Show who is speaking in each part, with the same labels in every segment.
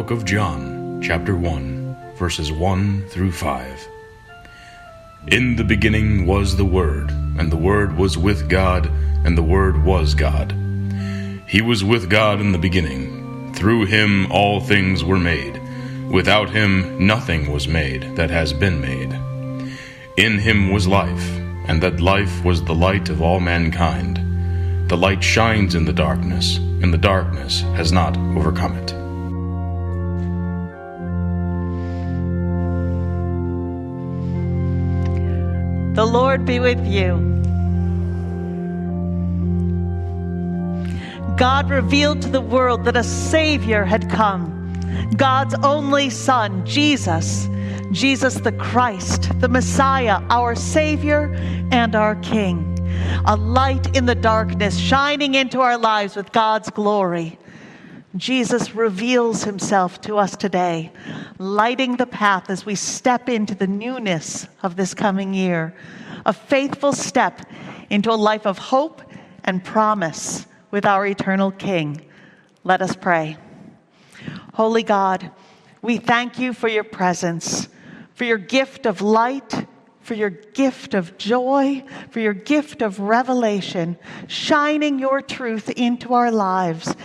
Speaker 1: book of John, chapter 1, verses 1 through 5. In the beginning was the Word, and the Word was with God, and the Word was God. He was with God in the beginning. Through him all things were made. Without him nothing was made that has been made. In him was life, and that life was the light of all mankind. The light shines in the darkness, and the darkness has not overcome it.
Speaker 2: Lord be with you. God revealed to the world that a Savior had come, God's only Son, Jesus, Jesus the Christ, the Messiah, our Savior and our King, a light in the darkness, shining into our lives with God's glory. Jesus reveals himself to us today, lighting the path as we step into the newness of this coming year, a faithful step into a life of hope and promise with our eternal King. Let us pray. Holy God, we thank you for your presence, for your gift of light for your gift of joy, for your gift of revelation, shining your truth into our lives,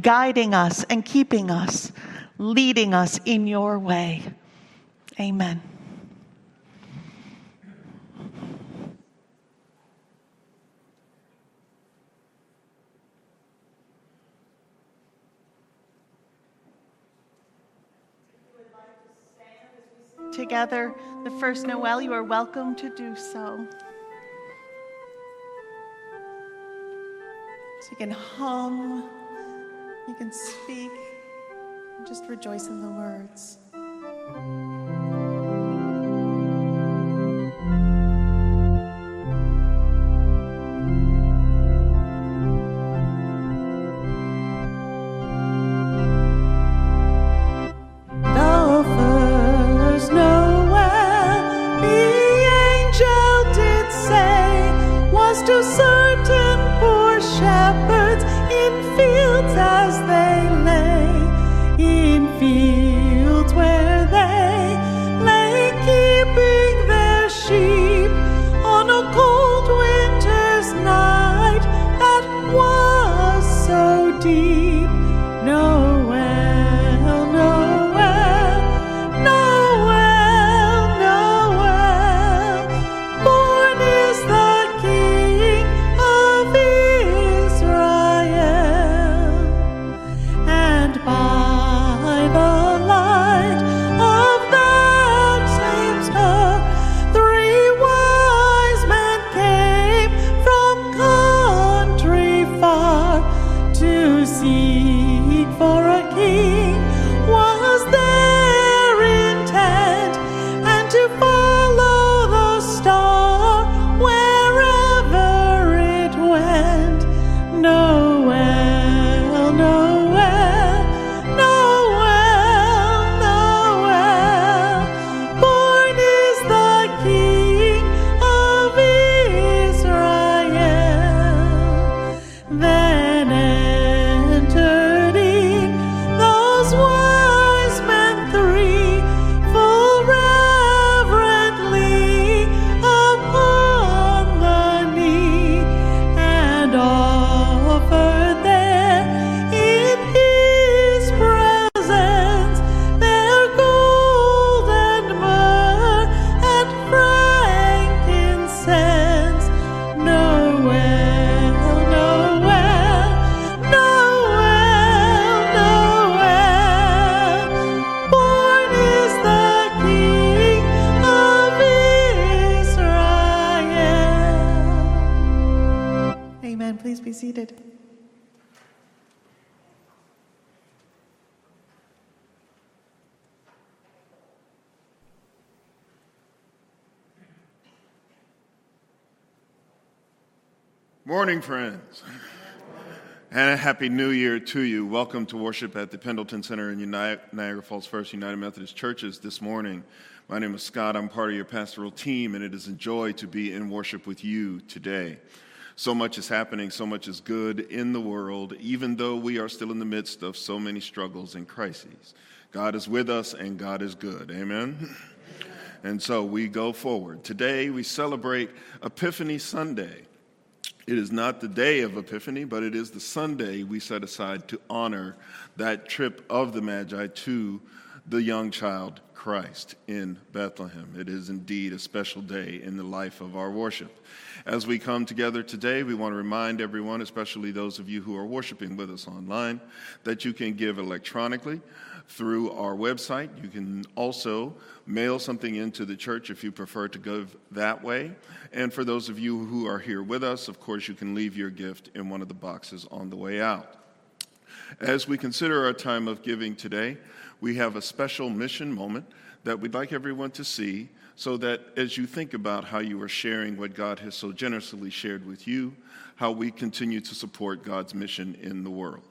Speaker 2: guiding us and keeping us, leading us in your way. Amen. Together, the first Noel, you are welcome to do so. So you can hum, you can speak, just rejoice in the words.
Speaker 3: Happy new year to you. Welcome to worship at the Pendleton Center in Niagara Falls First United Methodist Churches this morning. My name is Scott. I'm part of your pastoral team, and it is a joy to be in worship with you today. So much is happening, so much is good in the world, even though we are still in the midst of so many struggles and crises. God is with us and God is good. Amen. And so we go forward. Today we celebrate Epiphany Sunday. It is not the day of Epiphany, but it is the Sunday we set aside to honor that trip of the Magi to the young child Christ in Bethlehem. It is indeed a special day in the life of our worship. As we come together today, we want to remind everyone, especially those of you who are worshiping with us online, that you can give electronically through our website. You can also mail something into the church if you prefer to go that way. And for those of you who are here with us, of course, you can leave your gift in one of the boxes on the way out. As we consider our time of giving today, we have a special mission moment that we'd like everyone to see so that as you think about how you are sharing what God has so generously shared with you, how we continue to support God's mission in the world.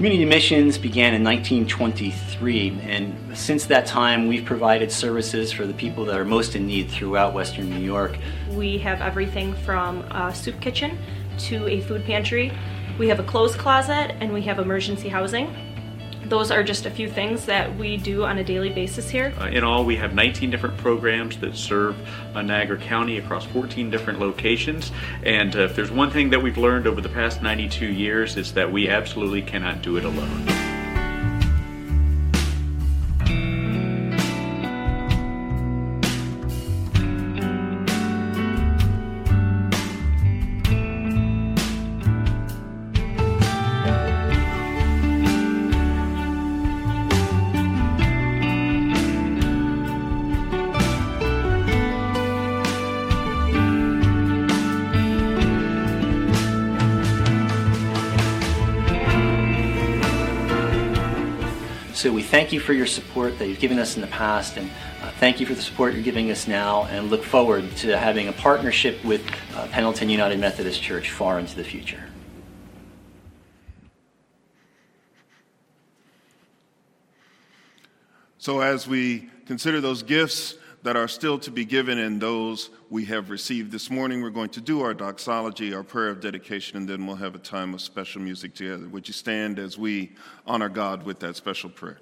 Speaker 4: Community missions began in 1923, and since that time, we've provided services for the people that are most in need throughout Western New York.
Speaker 5: We have everything from a soup kitchen to a food pantry. We have a clothes closet, and we have emergency housing those are just a few things that we do on a daily basis here.
Speaker 6: Uh, in all, we have 19 different programs that serve uh, Niagara County across 14 different locations. And uh, if there's one thing that we've learned over the past 92 years, it's that we absolutely cannot do it alone.
Speaker 4: So we thank you for your support that you've given us in the past, and uh, thank you for the support you're giving us now, and look forward to having a partnership with uh, Pendleton United Methodist Church far into the future.
Speaker 3: So, as we consider those gifts that are still to be given and those we have received this morning. We're going to do our doxology, our prayer of dedication, and then we'll have a time of special music together. Would you stand as we honor God with that special prayer?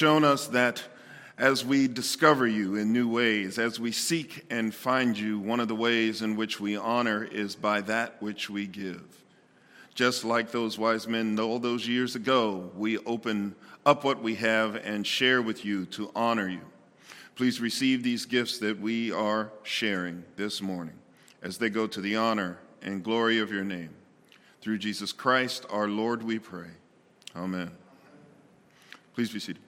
Speaker 3: Shown us that as we discover you in new ways, as we seek and find you, one of the ways in which we honor is by that which we give. Just like those wise men all those years ago, we open up what we have and share with you to honor you. Please receive these gifts that we are sharing this morning as they go to the honor and glory of your name. Through Jesus Christ, our Lord, we pray. Amen. Please be seated.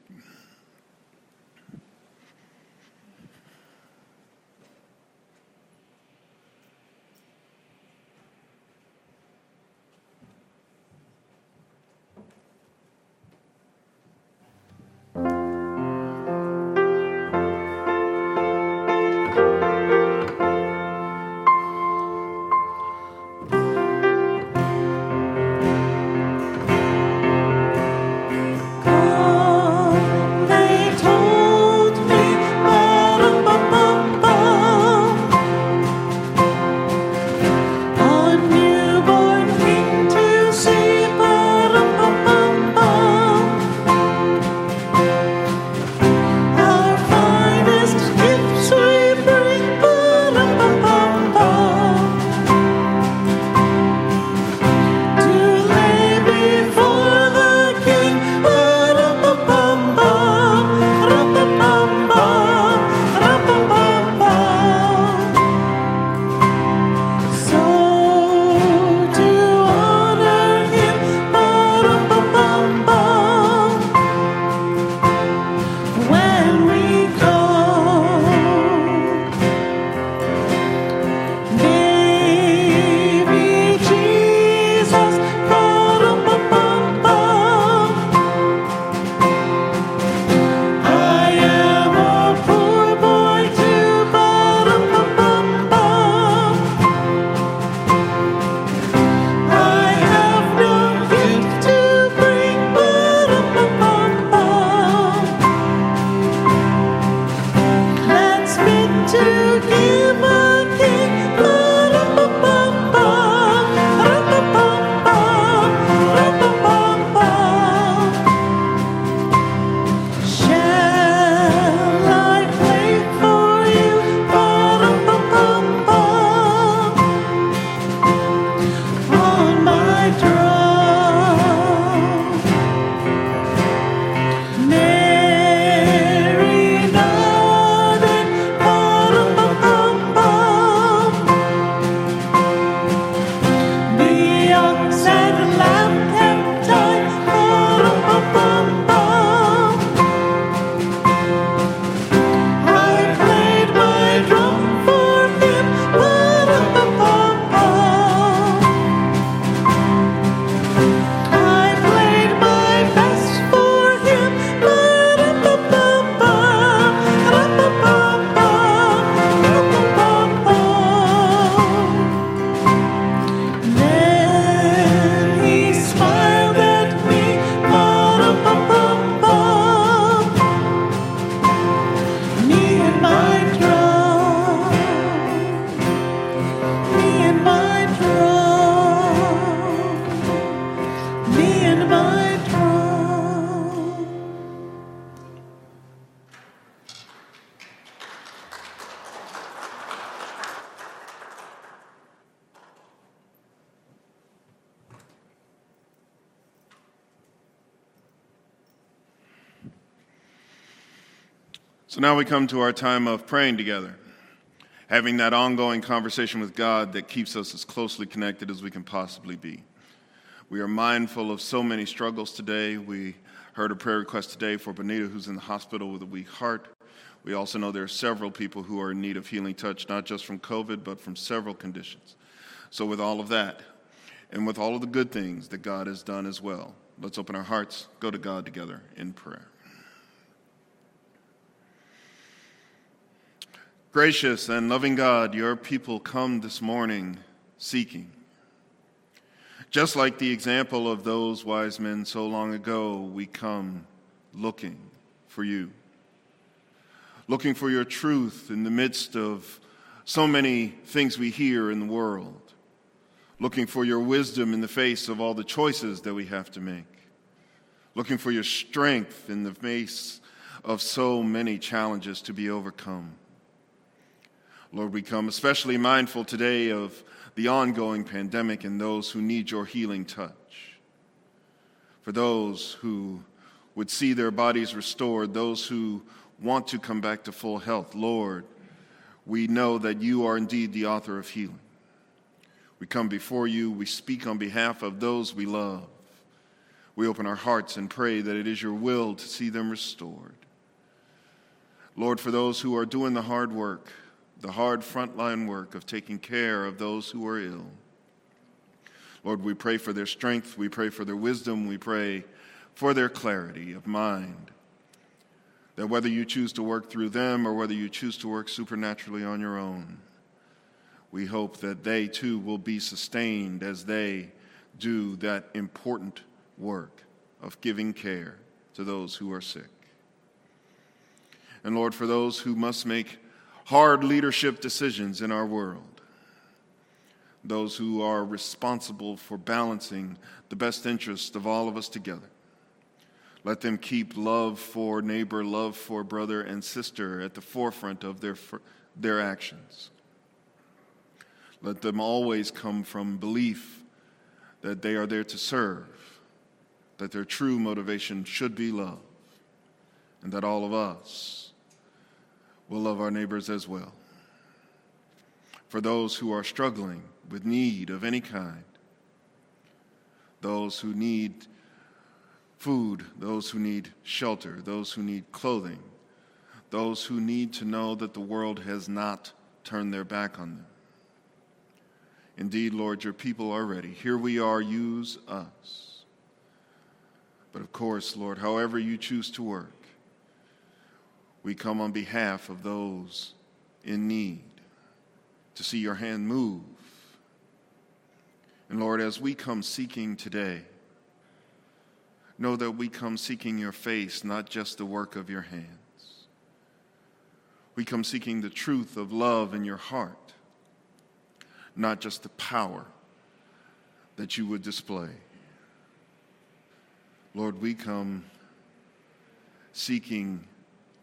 Speaker 3: We come to our time of praying together, having that ongoing conversation with God that keeps us as closely connected as we can possibly be. We are mindful of so many struggles today. We heard a prayer request today for Benita, who's in the hospital with a weak heart. We also know there are several people who are in need of healing touch, not just from COVID, but from several conditions. So, with all of that, and with all of the good things that God has done as well, let's open our hearts, go to God together in prayer. Gracious and loving God, your people come this morning seeking. Just like the example of those wise men so long ago, we come looking for you. Looking for your truth in the midst of so many things we hear in the world. Looking for your wisdom in the face of all the choices that we have to make. Looking for your strength in the face of so many challenges to be overcome. Lord, we come especially mindful today of the ongoing pandemic and those who need your healing touch. For those who would see their bodies restored, those who want to come back to full health, Lord, we know that you are indeed the author of healing. We come before you, we speak on behalf of those we love. We open our hearts and pray that it is your will to see them restored. Lord, for those who are doing the hard work, the hard frontline work of taking care of those who are ill. Lord, we pray for their strength, we pray for their wisdom, we pray for their clarity of mind. That whether you choose to work through them or whether you choose to work supernaturally on your own, we hope that they too will be sustained as they do that important work of giving care to those who are sick. And Lord, for those who must make hard leadership decisions in our world, those who are responsible for balancing the best interests of all of us together. Let them keep love for neighbor, love for brother and sister at the forefront of their, their actions. Let them always come from belief that they are there to serve, that their true motivation should be love, and that all of us will love our neighbors as well. For those who are struggling with need of any kind, those who need food, those who need shelter, those who need clothing, those who need to know that the world has not turned their back on them. Indeed, Lord, your people are ready. Here we are, use us. But of course, Lord, however you choose to work, we come on behalf of those in need to see your hand move. And Lord, as we come seeking today, know that we come seeking your face, not just the work of your hands. We come seeking the truth of love in your heart, not just the power that you would display. Lord, we come seeking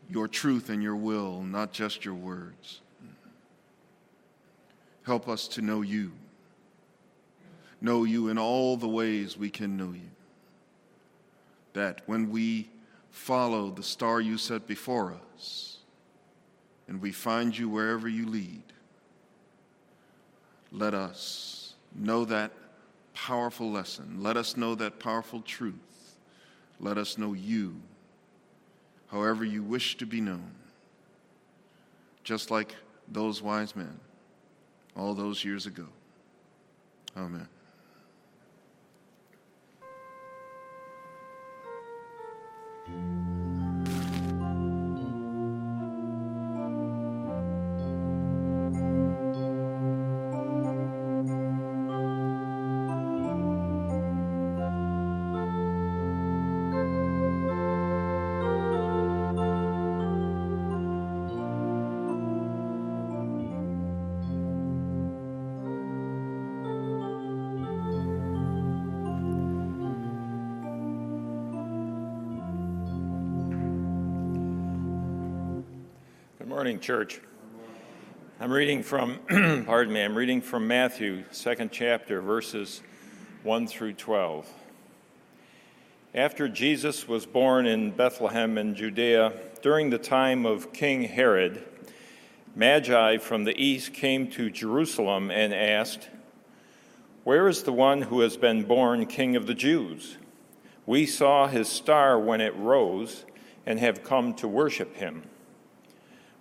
Speaker 3: your truth and your will, not just your words. Help us to know you, know you in all the ways we can know you. That when we follow the star you set before us and we find you wherever you lead, let us know that powerful lesson. Let us know that powerful truth. Let us know you however you wish to be known, just like those wise men all those years ago. Amen.
Speaker 7: Morning, church. I'm reading from, pardon me, I'm reading from Matthew, second chapter, verses 1 through 12. After Jesus was born in Bethlehem in Judea, during the time of King Herod, Magi from the east came to Jerusalem and asked, Where is the one who has been born King of the Jews? We saw his star when it rose and have come to worship him.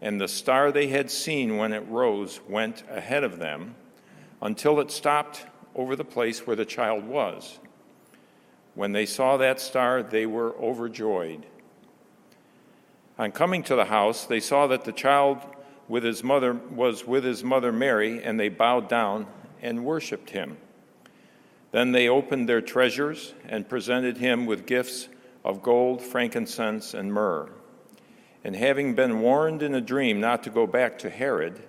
Speaker 7: and the star they had seen when it rose went ahead of them until it stopped over the place where the child was. When they saw that star, they were overjoyed. On coming to the house, they saw that the child with his mother was with his mother Mary, and they bowed down and worshiped him. Then they opened their treasures and presented him with gifts of gold, frankincense, and myrrh. And having been warned in a dream not to go back to Herod,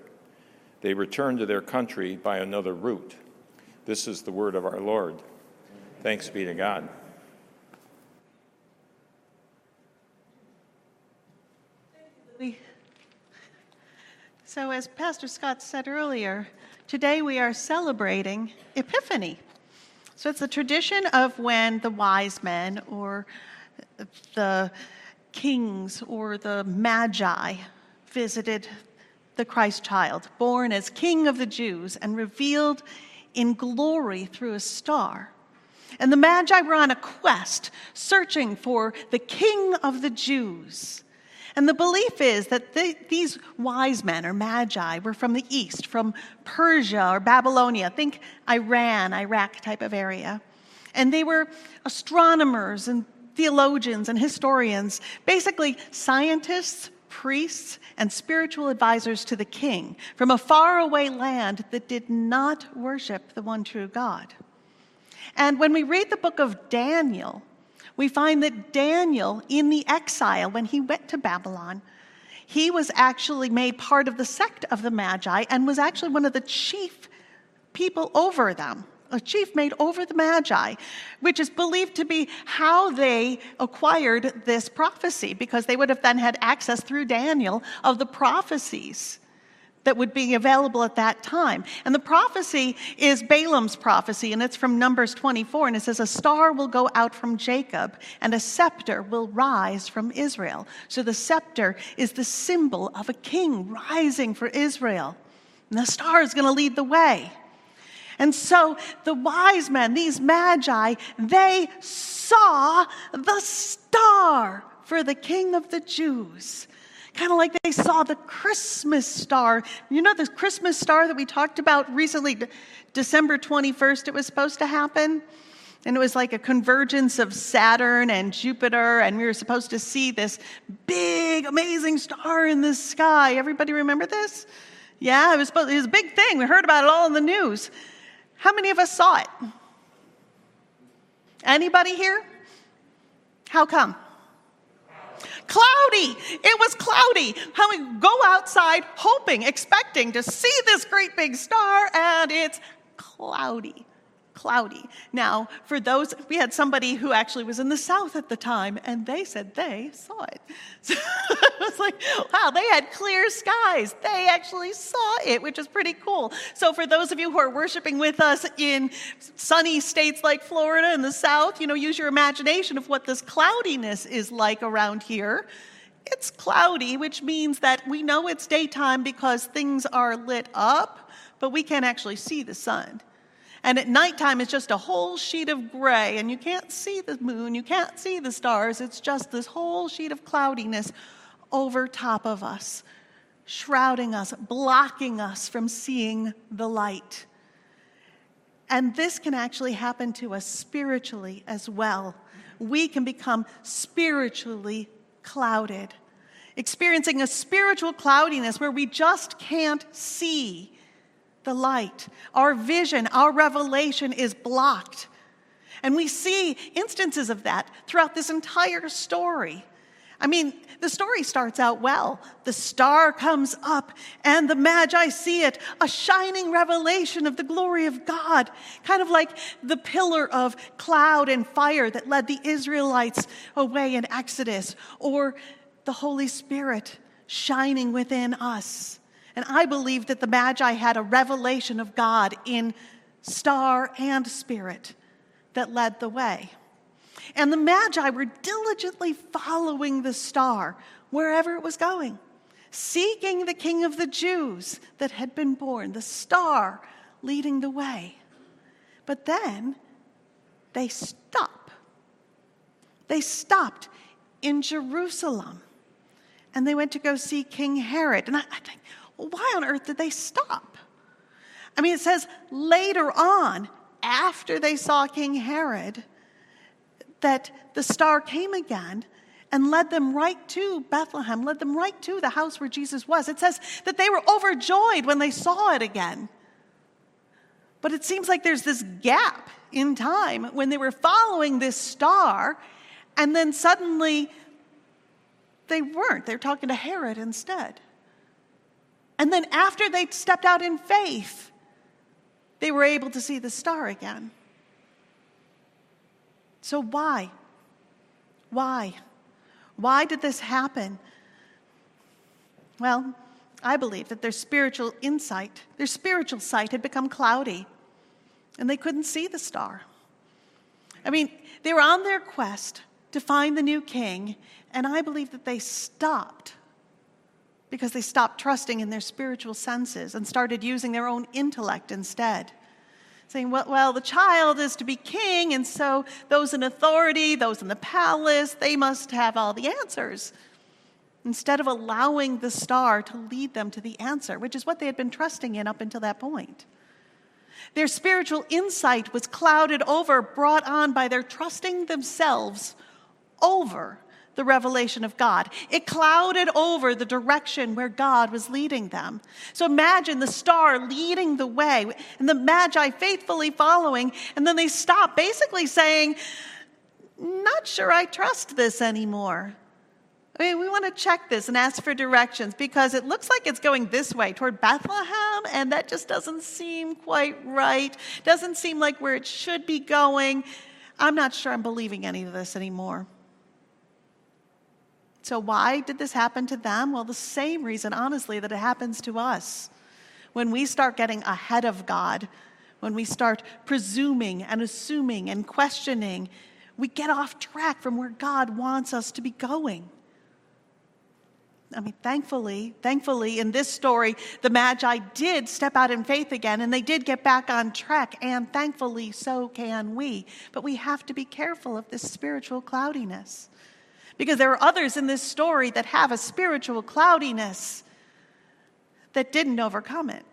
Speaker 7: they returned to their country by another route. This is the word of our Lord. Thanks be to God.
Speaker 2: So, as Pastor Scott said earlier, today we are celebrating Epiphany. So, it's the tradition of when the wise men or the kings or the magi visited the Christ child, born as King of the Jews and revealed in glory through a star. And the Magi were on a quest searching for the King of the Jews. And the belief is that these wise men or magi were from the east, from Persia or Babylonia, think Iran, Iraq type of area. And they were astronomers and theologians and historians, basically scientists, priests, and spiritual advisors to the king from a faraway land that did not worship the one true God. And when we read the book of Daniel, we find that Daniel, in the exile, when he went to Babylon, he was actually made part of the sect of the Magi and was actually one of the chief people over them, a chief made over the Magi, which is believed to be how they acquired this prophecy, because they would have then had access through Daniel of the prophecies that would be available at that time. And the prophecy is Balaam's prophecy, and it's from Numbers 24. And it says, A star will go out from Jacob, and a scepter will rise from Israel. So the scepter is the symbol of a king rising for Israel. And the star is going to lead the way. And so the wise men, these magi, they saw the star for the king of the Jews kind of like they saw the Christmas star. You know, the Christmas star that we talked about recently, December 21st, it was supposed to happen? And it was like a convergence of Saturn and Jupiter, and we were supposed to see this big, amazing star in the sky. Everybody remember this? Yeah, it was, supposed, it was a big thing. We heard about it all in the news. How many of us saw it? Anybody here? How come? Cloudy. It was cloudy. How we go outside hoping, expecting to see this great big star, and it's cloudy cloudy. Now, for those, we had somebody who actually was in the South at the time, and they said they saw it. So it was like, wow, they had clear skies. They actually saw it, which is pretty cool. So, for those of you who are worshiping with us in sunny states like Florida in the South, you know, use your imagination of what this cloudiness is like around here. It's cloudy, which means that we know it's daytime because things are lit up, but we can't actually see the sun. And at nighttime, it's just a whole sheet of gray, and you can't see the moon, you can't see the stars. It's just this whole sheet of cloudiness
Speaker 8: over top of us, shrouding us, blocking us from seeing the light. And this can actually happen to us spiritually as well. We can become spiritually clouded, experiencing a spiritual cloudiness where we just can't see the light. Our vision, our revelation is blocked. And we see instances of that throughout this entire story. I mean, the story starts out well. The star comes up, and the Magi see it, a shining revelation of the glory of God, kind of like the pillar of cloud and fire that led the Israelites away in Exodus, or the Holy Spirit shining within us. And I believe that the Magi had a revelation of God in star and spirit that led the way. And the Magi were diligently following the star wherever it was going, seeking the King of the Jews that had been born, the star leading the way. But then they stop. They stopped in Jerusalem and they went to go see King Herod. And I, I think, why on earth did they stop? I mean, it says later on, after they saw King Herod, that the star came again and led them right to Bethlehem, led them right to the house where Jesus was. It says that they were overjoyed when they saw it again. But it seems like there's this gap in time when they were following this star, and then suddenly they weren't. They're talking to Herod instead. And then after they stepped out in faith, they were able to see the star again. So, why? Why? Why did this happen? Well, I believe that their spiritual insight, their spiritual sight had become cloudy and they couldn't see the star. I mean, they were on their quest to find the new king, and I believe that they stopped because they stopped trusting in their spiritual senses and started using their own intellect instead. Saying, well, well, the child is to be king, and so those in authority, those in the palace, they must have all the answers. Instead of allowing the star to lead them to the answer, which is what they had been trusting in up until that point. Their spiritual insight was clouded over, brought on by their trusting themselves over the revelation of God. It clouded over the direction where God was leading them. So imagine the star leading the way and the Magi faithfully following, and then they stop, basically saying, Not sure I trust this anymore. I mean, we want to check this and ask for directions because it looks like it's going this way toward Bethlehem, and that just doesn't seem quite right. Doesn't seem like where it should be going. I'm not sure I'm believing any of this anymore. So, why did this happen to them? Well, the same reason, honestly, that it happens to us. When we start getting ahead of God, when we start presuming and assuming and questioning, we get off track from where God wants us to be going. I mean, thankfully, thankfully, in this story, the Magi did step out in faith again and they did get back on track, and thankfully, so can we. But we have to be careful of this spiritual cloudiness. Because there are others in this story that have a spiritual cloudiness that didn't overcome it.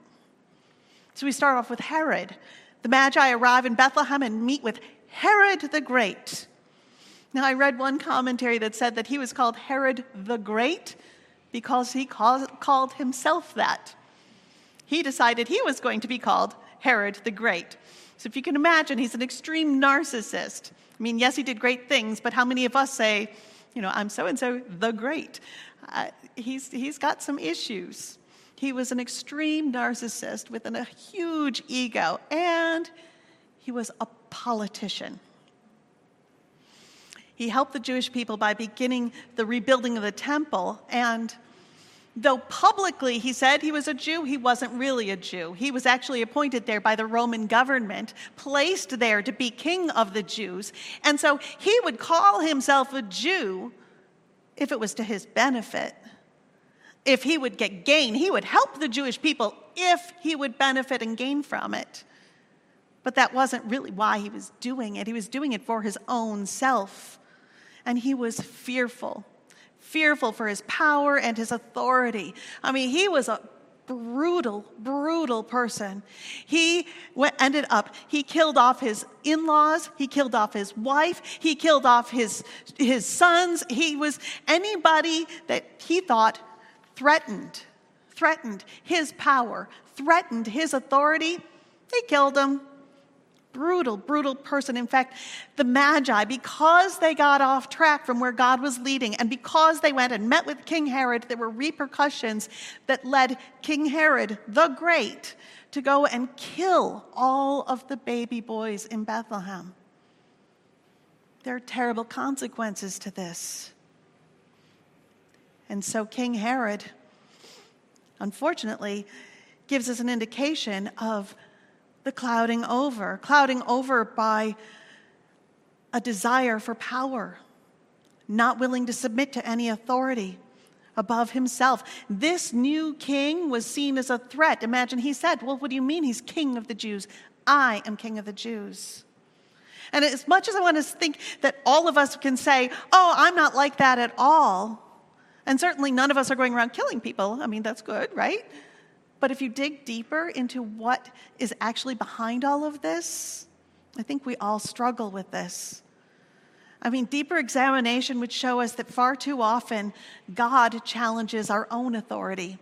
Speaker 8: So we start off with Herod. The Magi arrive in Bethlehem and meet with Herod the Great. Now, I read one commentary that said that he was called Herod the Great because he called himself that. He decided he was going to be called Herod the Great. So, if you can imagine, he's an extreme narcissist. I mean, yes, he did great things, but how many of us say, you know, I'm so and so the great. Uh, he's, he's got some issues. He was an extreme narcissist with an, a huge ego, and he was a politician. He helped the Jewish people by beginning the rebuilding of the temple, and though publicly he said he was a Jew, he wasn't really a Jew. He was actually appointed there by the Roman government, placed there to be king of the Jews. And so he would call himself a Jew if it was to his benefit. If he would get gain, he would help the Jewish people if he would benefit and gain from it. But that wasn't really why he was doing it. He was doing it for his own self. And he was fearful fearful for his power and his authority. I mean, he was a brutal, brutal person. He went, ended up, he killed off his in laws, he killed off his wife, he killed off his, his sons. He was anybody that he thought threatened, threatened his power, threatened his authority. He killed them brutal, brutal person. In fact, the Magi, because they got off track from where God was leading, and because they went and met with King Herod, there were repercussions that led King Herod the Great to go and kill all of the baby boys in Bethlehem. There are terrible consequences to this. And so King Herod, unfortunately, gives us an indication of the clouding over, clouding over by a desire for power, not willing to submit to any authority above himself. This new king was seen as a threat. Imagine he said, Well, what do you mean he's king of the Jews? I am king of the Jews. And as much as I want to think that all of us can say, Oh, I'm not like that at all, and certainly none of us are going around killing people, I mean, that's good, right? But if you dig deeper into what is actually behind all of this, I think we all struggle with this. I mean, deeper examination would show us that far too often God challenges our own authority,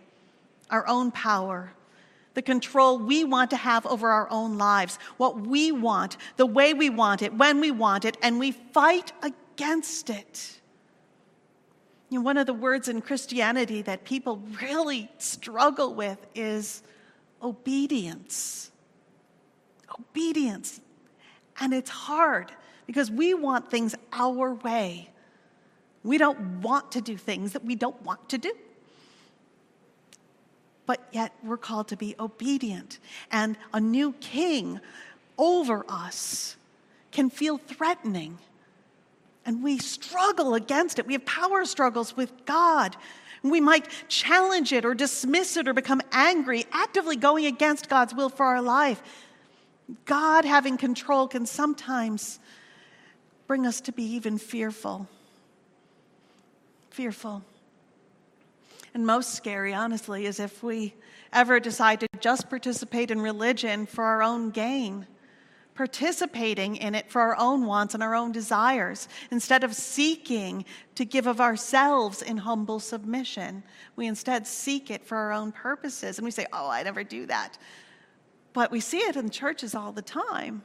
Speaker 8: our own power, the control we want to have over our own lives, what we want, the way we want it, when we want it, and we fight against it. You know, one of the words in Christianity that people really struggle with is obedience. Obedience. And it's hard because we want things our way. We don't want to do things that we don't want to do. But yet we're called to be obedient. And a new king over us can feel threatening and we struggle against it. We have power struggles with God. We might challenge it or dismiss it or become angry, actively going against God's will for our life. God having control can sometimes bring us to be even fearful. Fearful. And most scary, honestly, is if we ever decide to just participate in religion for our own gain participating in it for our own wants and our own desires. Instead of seeking to give of ourselves in humble submission, we instead seek it for our own purposes. And we say, Oh, I never do that. But we see it in churches all the time.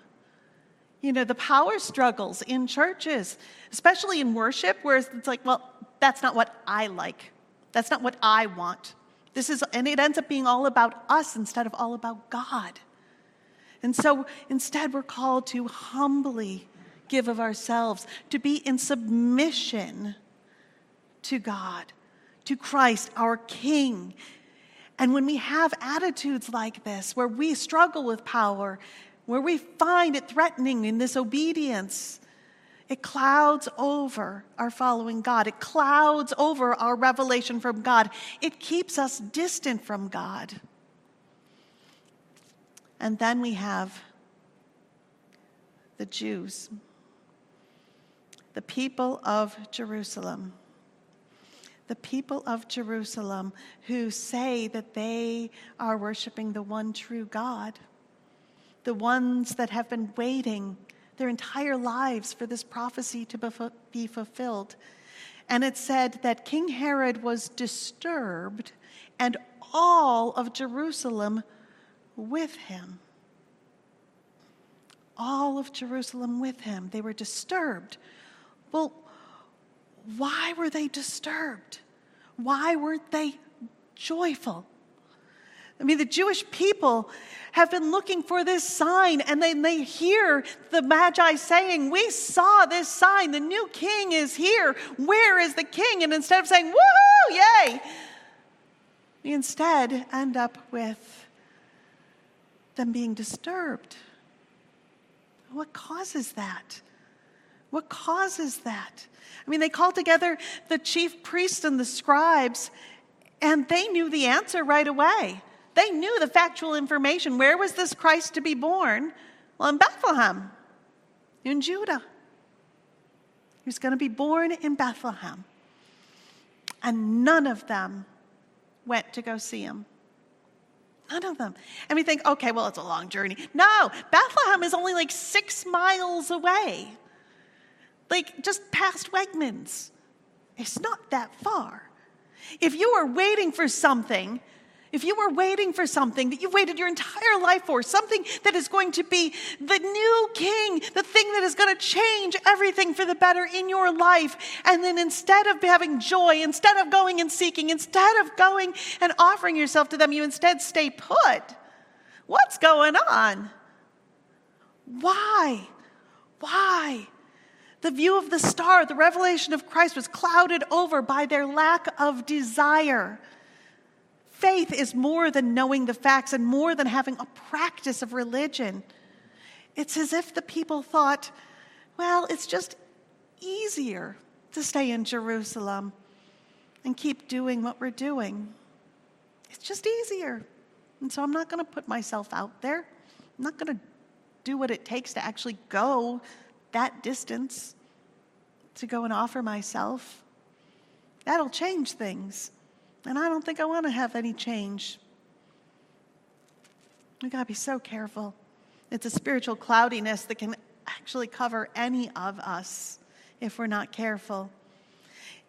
Speaker 8: You know, the power struggles in churches, especially in worship, where it's like, well, that's not what I like. That's not what I want. This is, and it ends up being all about us instead of all about God. And so instead, we're called to humbly give of ourselves, to be in submission to God, to Christ, our King. And when we have attitudes like this, where we struggle with power, where we find it threatening in this obedience, it clouds over our following God. It clouds over our revelation from God. It keeps us distant from God. And then we have the Jews, the people of Jerusalem. The people of Jerusalem who say that they are worshiping the one true God, the ones that have been waiting their entire lives for this prophecy to be fulfilled. And it said that King Herod was disturbed and all of Jerusalem with him. All of Jerusalem with him. They were disturbed. Well, why were they disturbed? Why weren't they joyful? I mean, the Jewish people have been looking for this sign, and then they hear the Magi saying, We saw this sign. The new king is here. Where is the king? And instead of saying, Woohoo, yay, we instead end up with them being disturbed. What causes that? What causes that? I mean, they called together the chief priests and the scribes, and they knew the answer right away. They knew the factual information. Where was this Christ to be born? Well, in Bethlehem, in Judah. He was going to be born in Bethlehem. And none of them went to go see him. None of them. And we think, okay, well, it's a long journey. No, Bethlehem is only like six miles away, like just past Wegmans. It's not that far. If you are waiting for something, if you were waiting for something that you've waited your entire life for, something that is going to be the new king, the thing that is going to change everything for the better in your life, and then instead of having joy, instead of going and seeking, instead of going and offering yourself to them, you instead stay put. What's going on? Why? Why? The view of the star, the revelation of Christ was clouded over by their lack of desire. Faith is more than knowing the facts and more than having a practice of religion. It's as if the people thought, well, it's just easier to stay in Jerusalem and keep doing what we're doing. It's just easier. And so I'm not going to put myself out there. I'm not going to do what it takes to actually go that distance to go and offer myself. That'll change things. And I don't think I want to have any change. We got to be so careful. It's a spiritual cloudiness that can actually cover any of us if we're not careful.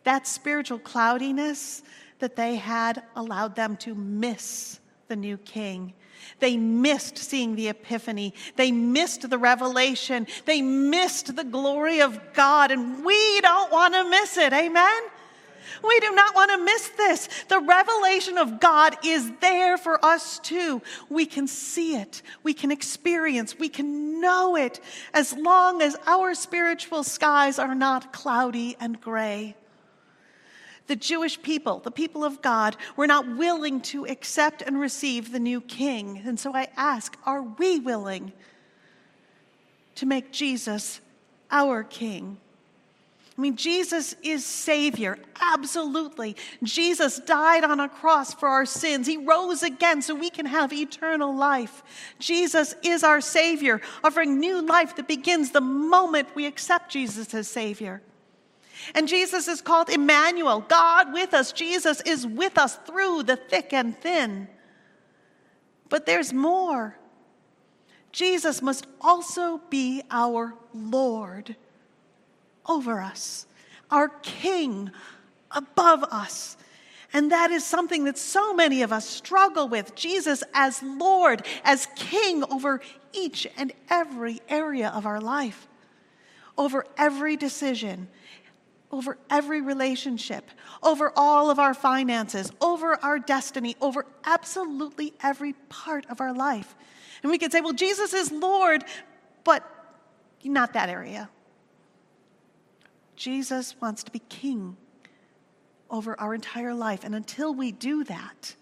Speaker 8: That spiritual cloudiness that they had allowed them to miss the new king. They missed seeing the epiphany. They missed the revelation. They missed the glory of God. And we don't want to miss it. Amen? We do not want to miss this. The revelation of God is there for us too. We can see it, we can experience, we can know it as long as our spiritual skies are not cloudy and gray. The Jewish people, the people of God, were not willing to accept and receive the new king. And so I ask, are we willing to make Jesus our king? I mean, Jesus is Savior, absolutely. Jesus died on a cross for our sins. He rose again so we can have eternal life. Jesus is our Savior, offering new life that begins the moment we accept Jesus as Savior. And Jesus is called Emmanuel, God with us. Jesus is with us through the thick and thin. But there's more. Jesus must also be our Lord over us, our King above us. And that is something that so many of us struggle with Jesus as Lord, as King over each and every area of our life, over every decision, over every relationship, over all of our finances, over our destiny, over absolutely every part of our life. And we could say, well, Jesus is Lord, but not that area. Jesus wants to be king over our entire life. And until we do that,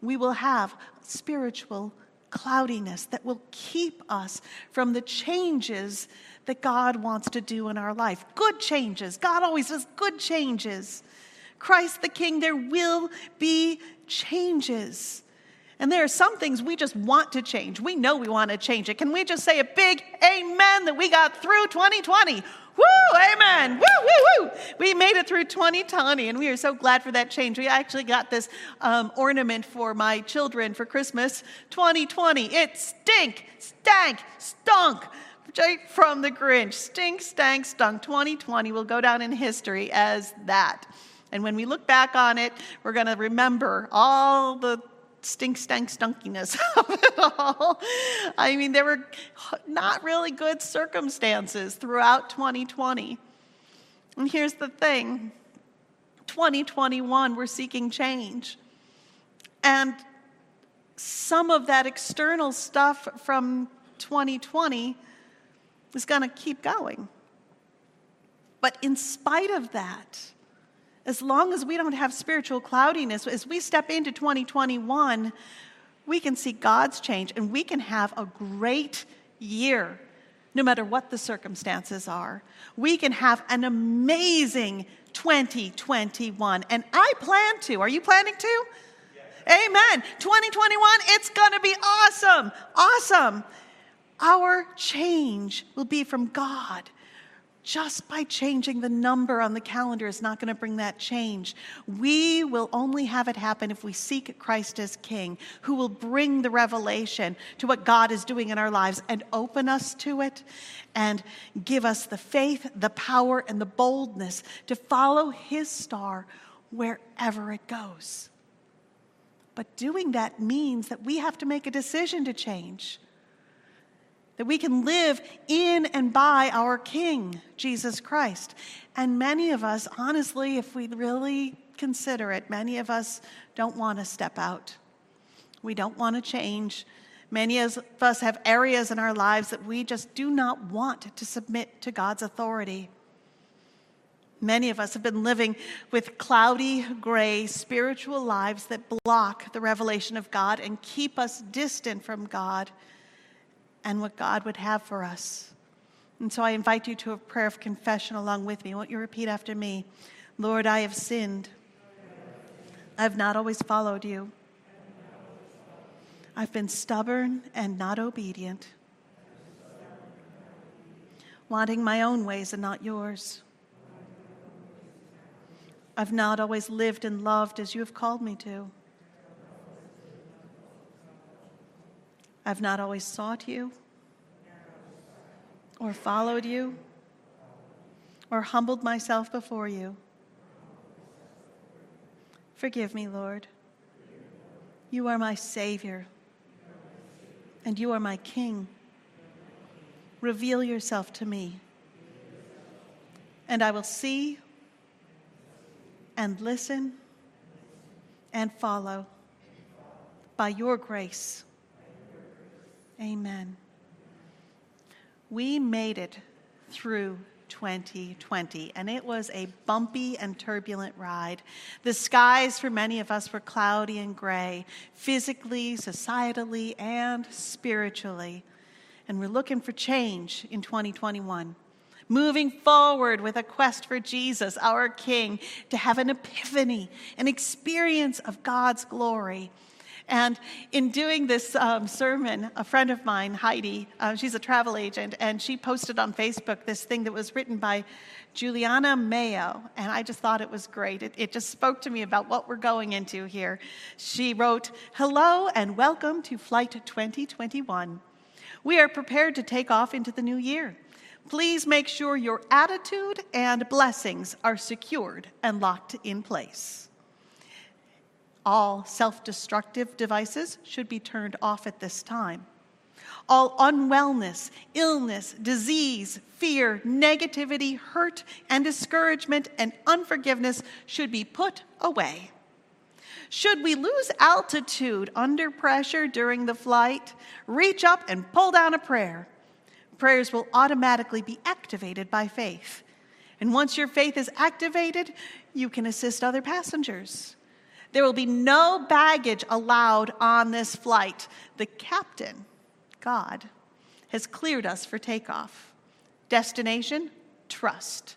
Speaker 8: we will have spiritual cloudiness that will keep us from the changes that God wants to do in our life. Good changes. God always does good changes. Christ the King, there will be changes. And there are some things we just want to change. We know we want to change it. Can we just say a big amen that we got through 2020? Woo, amen. Woo, woo, woo. We made it through 2020, and we are so glad for that change. We actually got this um, ornament for my children for Christmas 2020. It stink, stank, stunk. From the Grinch. Stink, stank, stunk. 2020 will go down in history as that. And when we look back on it, we're going to remember all the stink, stank, stunkiness of it all. I mean, there were not really good circumstances throughout 2020. And here's the thing 2021, we're seeking change. And some of that external stuff from 2020 is going to keep going. But in spite of that, as long as we don't have spiritual cloudiness, as we step into 2021, we can see God's change and we can have a great year, no matter what the circumstances are. We can have an amazing 2021. And I plan to. Are you planning to? Yes. Amen. 2021, it's going to be awesome. Awesome. Our change will be from God just by changing the number on the calendar is not going to bring that change. We will only have it happen if we seek Christ as King, who will bring the revelation to what God is doing in our lives and open us to it and give us the faith, the power, and the boldness to follow His star wherever it goes. But doing that means that we have to make a decision to change that we can live in and by our King, Jesus Christ. And many of us, honestly, if we really consider it, many of us don't want to step out. We don't want to change. Many of us have areas in our lives that we just do not want to submit to God's authority. Many of us have been living with cloudy, gray, spiritual lives that block the revelation of God and keep us distant from God and what God would have for us. And so I invite you to a prayer of confession along with me. Won't you repeat after me? Lord, I have sinned. I have not always followed you. I've been stubborn and not obedient, wanting my own ways and not yours. I've not always lived and loved as you have called me to. I've not always sought you or followed you or humbled myself before you. Forgive me, Lord. You are my Savior and you are my King. Reveal yourself to me, and I will see and listen and follow by your grace. Amen. We made it through 2020, and it was a bumpy and turbulent ride. The skies for many of us were cloudy and gray, physically, societally, and spiritually. And we're looking for change in 2021. Moving forward with a quest for Jesus, our King, to have an epiphany, an experience of God's glory and in doing this um, sermon, a friend of mine, Heidi, uh, she's a travel agent, and she posted on Facebook this thing that was written by Juliana Mayo, and I just thought it was great. It, it, just spoke to me about what we're going into here. She wrote, Hello and welcome to Flight 2021. We are prepared to take off into the new year. Please make sure your attitude and blessings are secured and locked in place. All self destructive devices should be turned off at this time. All unwellness, illness, disease, fear, negativity, hurt, and discouragement and unforgiveness should be put away. Should we lose altitude under pressure during the flight, reach up and pull down a prayer. Prayers will automatically be activated by faith. And once your faith is activated, you can assist other passengers. There will be no baggage allowed on this flight. The captain, God, has cleared us for takeoff. Destination, trust.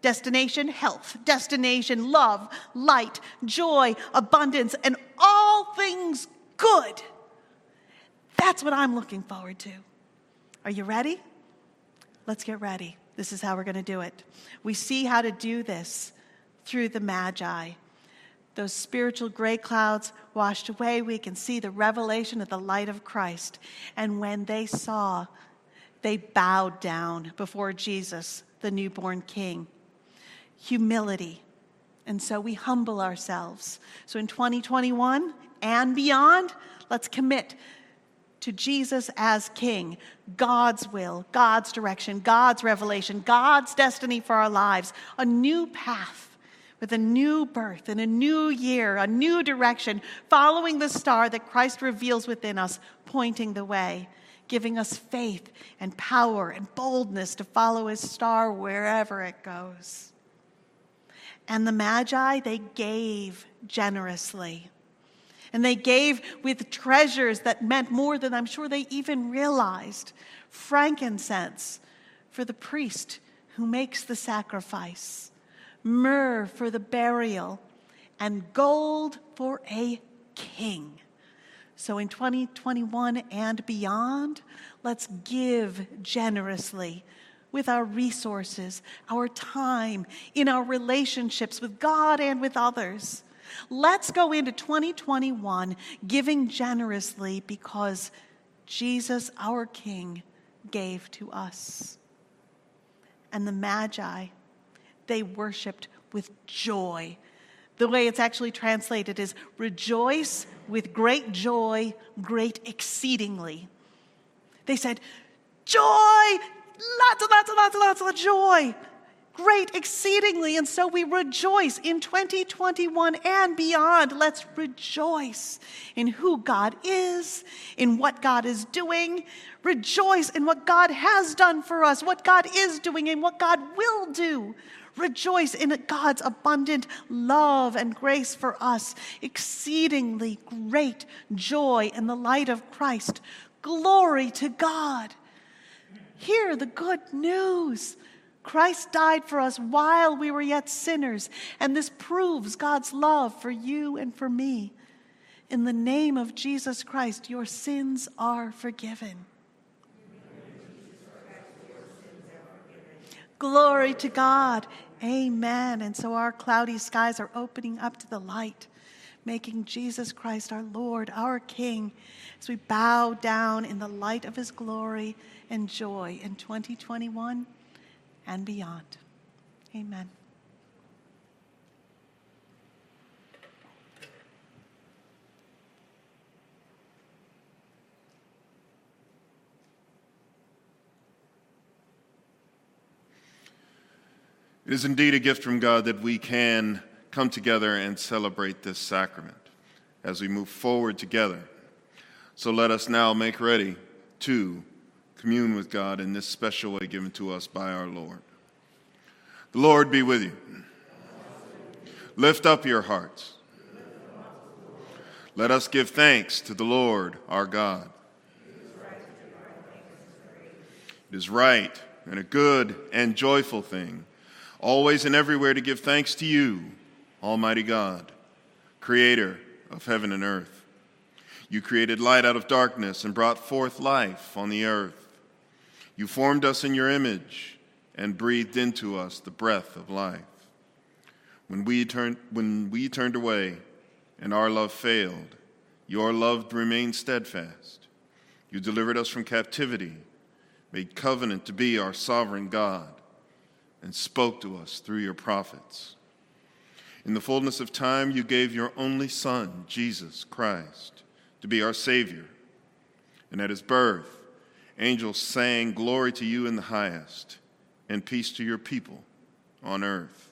Speaker 8: Destination, health. Destination, love, light, joy, abundance, and all things good. That's what I'm looking forward to. Are you ready? Let's get ready. This is how we're going to do it. We see how to do this through the Magi those spiritual gray clouds washed away, we can see the revelation of the light of Christ. And when they saw, they bowed down before Jesus, the newborn King. Humility. And so we humble ourselves. So in 2021 and beyond, let's commit to Jesus as King, God's will, God's direction, God's revelation, God's destiny for our lives, a new path with a new birth and a new year, a new direction, following the star that Christ reveals within us, pointing the way, giving us faith and power and boldness to follow his star wherever it goes. And the Magi, they gave generously. And they gave with treasures that meant more than I'm sure they even realized frankincense for the priest who makes the sacrifice myrrh for the burial, and gold for a king. So in 2021 and beyond, let's give generously with our resources, our time, in our relationships with God and with others. Let's go into 2021 giving generously because Jesus, our King, gave to us. And the Magi, they worshiped with joy. The way it's actually translated is rejoice with great joy, great exceedingly. They said, Joy! Lots and lots and lots and lots of joy! Great exceedingly. And so we rejoice in 2021 and beyond. Let's rejoice in who God is, in what God is doing. Rejoice in what God has done for us, what God is doing, and what God will do. Rejoice in God's abundant love and grace for us, exceedingly great joy in the light of Christ. Glory to God. Hear the good news. Christ died for us while we were yet sinners, and this proves God's love for you and for me. In the name of Jesus Christ, your sins are forgiven. Glory to God. Amen. And so our cloudy skies are opening up to the light, making Jesus Christ our Lord, our King, as we bow down in the light of his glory and joy in 2021 and beyond. Amen.
Speaker 3: It is indeed a gift from God that we can come together and celebrate this sacrament as we move forward together. So let us now make ready to commune with God in this special way given to us by our Lord. The Lord be with you. Lift up your hearts. Let us give thanks to the Lord our God. It is right and a good and joyful thing always and everywhere to give thanks to you, Almighty God, creator of heaven and earth. You created light out of darkness and brought forth life on the earth. You formed us in your image and breathed into us the breath of life. When we turned, when we turned away and our love failed, your love remained steadfast. You delivered us from captivity, made covenant to be our sovereign God and spoke to us through your prophets. In the fullness of time, you gave your only Son, Jesus Christ, to be our Savior. And at his birth, angels sang, Glory to you in the highest, and peace to your people on earth.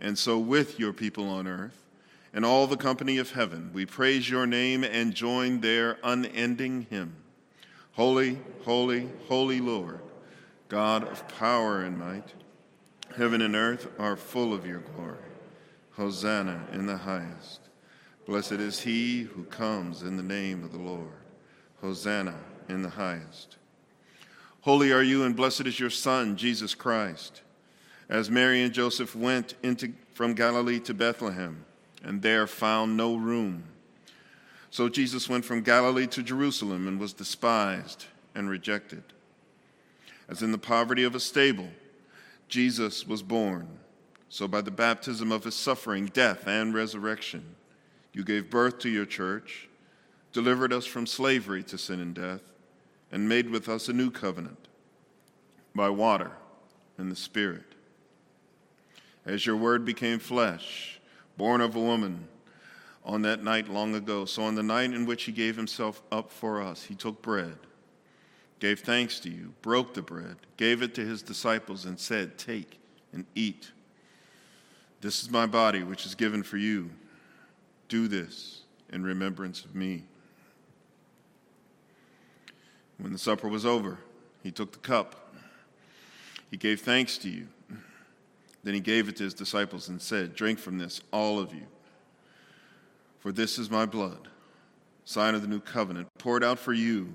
Speaker 3: And so, with your people on earth, and all the company of heaven, we praise your name and join their unending hymn Holy, holy, holy Lord, God of power and might. Heaven and earth are full of your glory. Hosanna in the highest. Blessed is he who comes in the name of the Lord. Hosanna in the highest. Holy are you, and blessed is your Son, Jesus Christ. As Mary and Joseph went into, from Galilee to Bethlehem, and there found no room. So Jesus went from Galilee to Jerusalem and was despised and rejected. As in the poverty of a stable, Jesus was born. So, by the baptism of his suffering, death, and resurrection, you gave birth to your church, delivered us from slavery to sin and death, and made with us a new covenant by water and the Spirit. As your word became flesh, born of a woman, on that night long ago, so on the night in which he gave himself up for us, he took bread gave thanks to you, broke the bread, gave it to his disciples, and said, Take and eat. This is my body, which is given for you. Do this in remembrance of me. When the supper was over, he took the cup. He gave thanks to you. Then he gave it to his disciples and said, Drink from this, all of you. For this is my blood, sign of the new covenant, poured out for you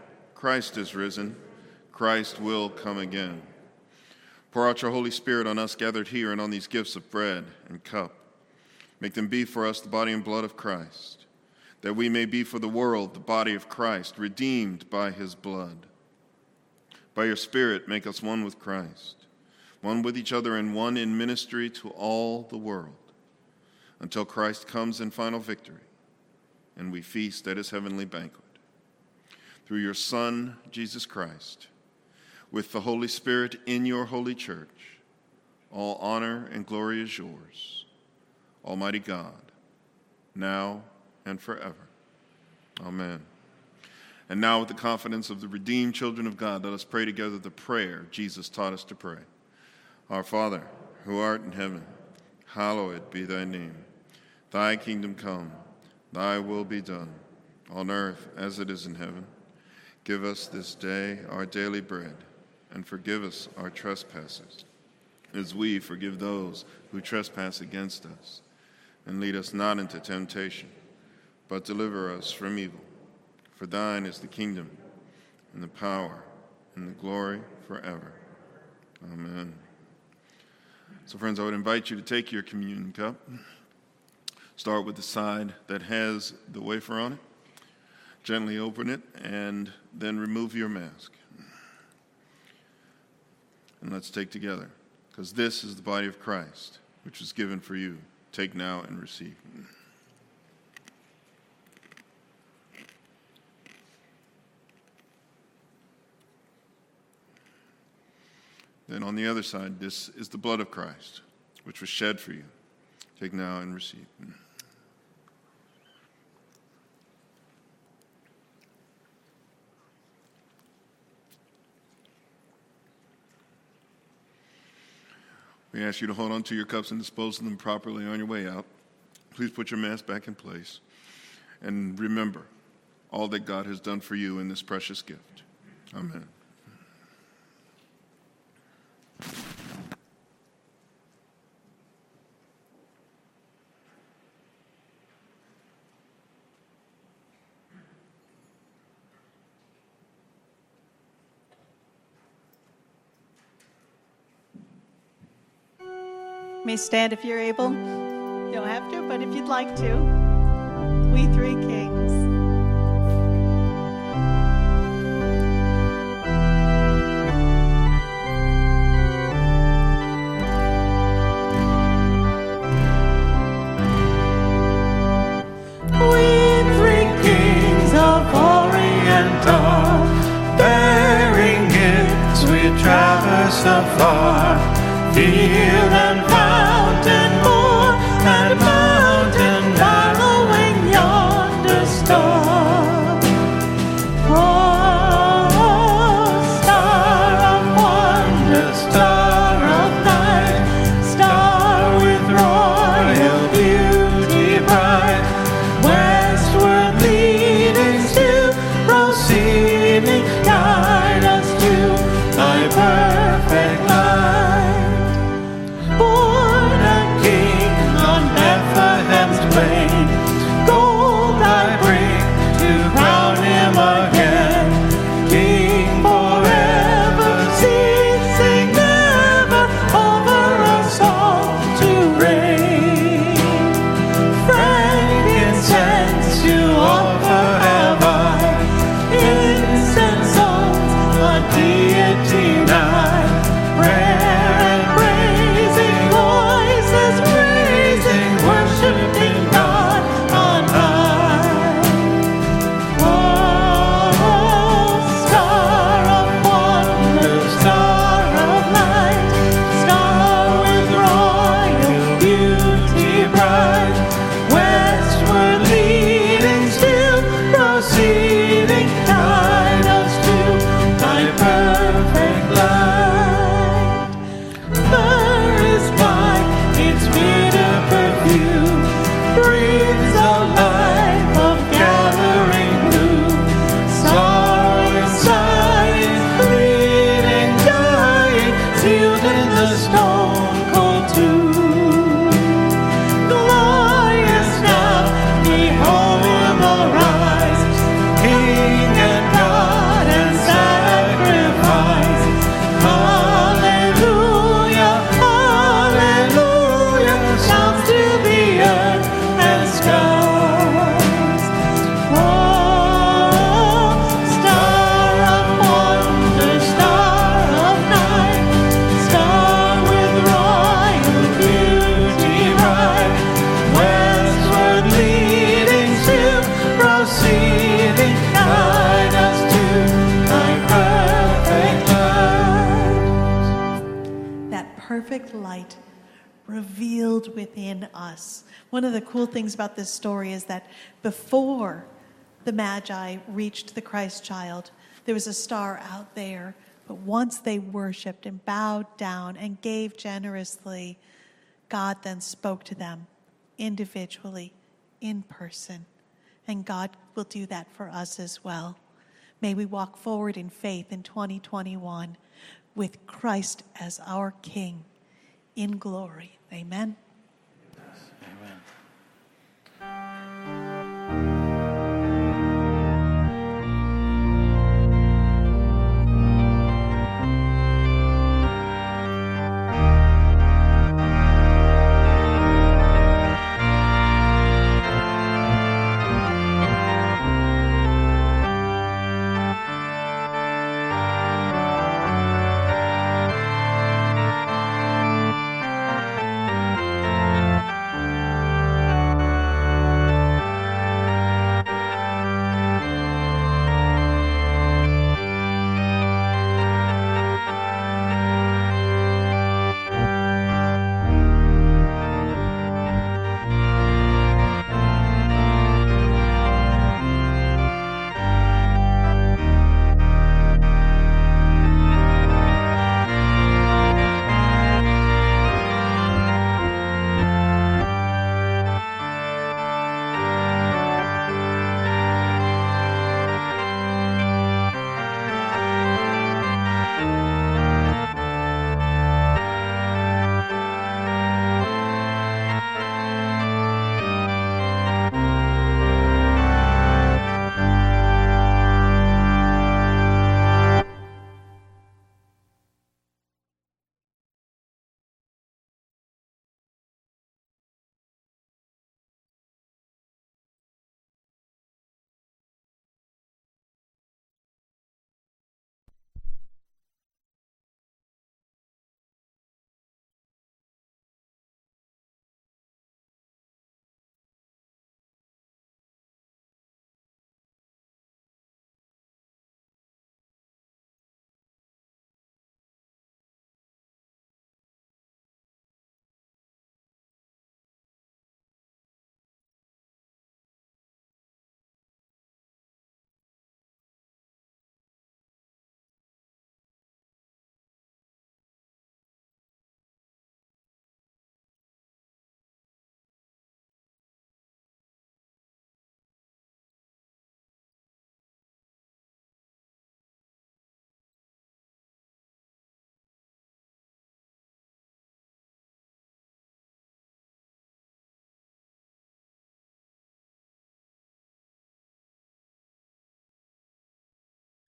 Speaker 3: Christ is risen, Christ will come again. Pour out your Holy Spirit on us gathered here and on these gifts of bread and cup. Make them be for us the body and blood of Christ, that we may be for the world the body of Christ, redeemed by his blood. By your Spirit, make us one with Christ, one with each other, and one in ministry to all the world, until Christ comes in final victory and we feast at his heavenly banquet. Through your Son, Jesus Christ, with the Holy Spirit in your holy church, all honor and glory is yours, Almighty God, now and forever. Amen. And now, with the confidence of the redeemed children of God, let us pray together the prayer Jesus taught us to pray. Our Father, who art in heaven, hallowed be thy name. Thy kingdom come, thy will be done, on earth as it is in heaven. Give us this day our daily bread and forgive us our trespasses, as we forgive those who trespass against us. And lead us not into temptation, but deliver us from evil. For thine is the kingdom, and the power, and the glory forever. Amen. So, friends, I would invite you to take your communion cup. Start with the side that has the wafer on it. Gently open it, and then remove your mask and let's take together, because this is the body of Christ, which was given for you. Take now and receive. Then on the other side, this is the blood of Christ, which was shed for you. Take now and receive. We ask you to hold on to your cups and dispose of them properly on your way out. Please put your mask back in place. And remember all that God has done for you in this precious gift. Amen.
Speaker 8: Stand if you're able. You don't have to, but if you'd like to. We three kings.
Speaker 2: We three kings of Orient are, bearing gifts we traverse afar, field and
Speaker 8: cool things about this story is that before the Magi reached the Christ child, there was a star out there. But once they worshiped and bowed down and gave generously, God then spoke to them individually, in person. And God will do that for us as well. May we walk forward in faith in 2021 with Christ as our King in glory. Amen.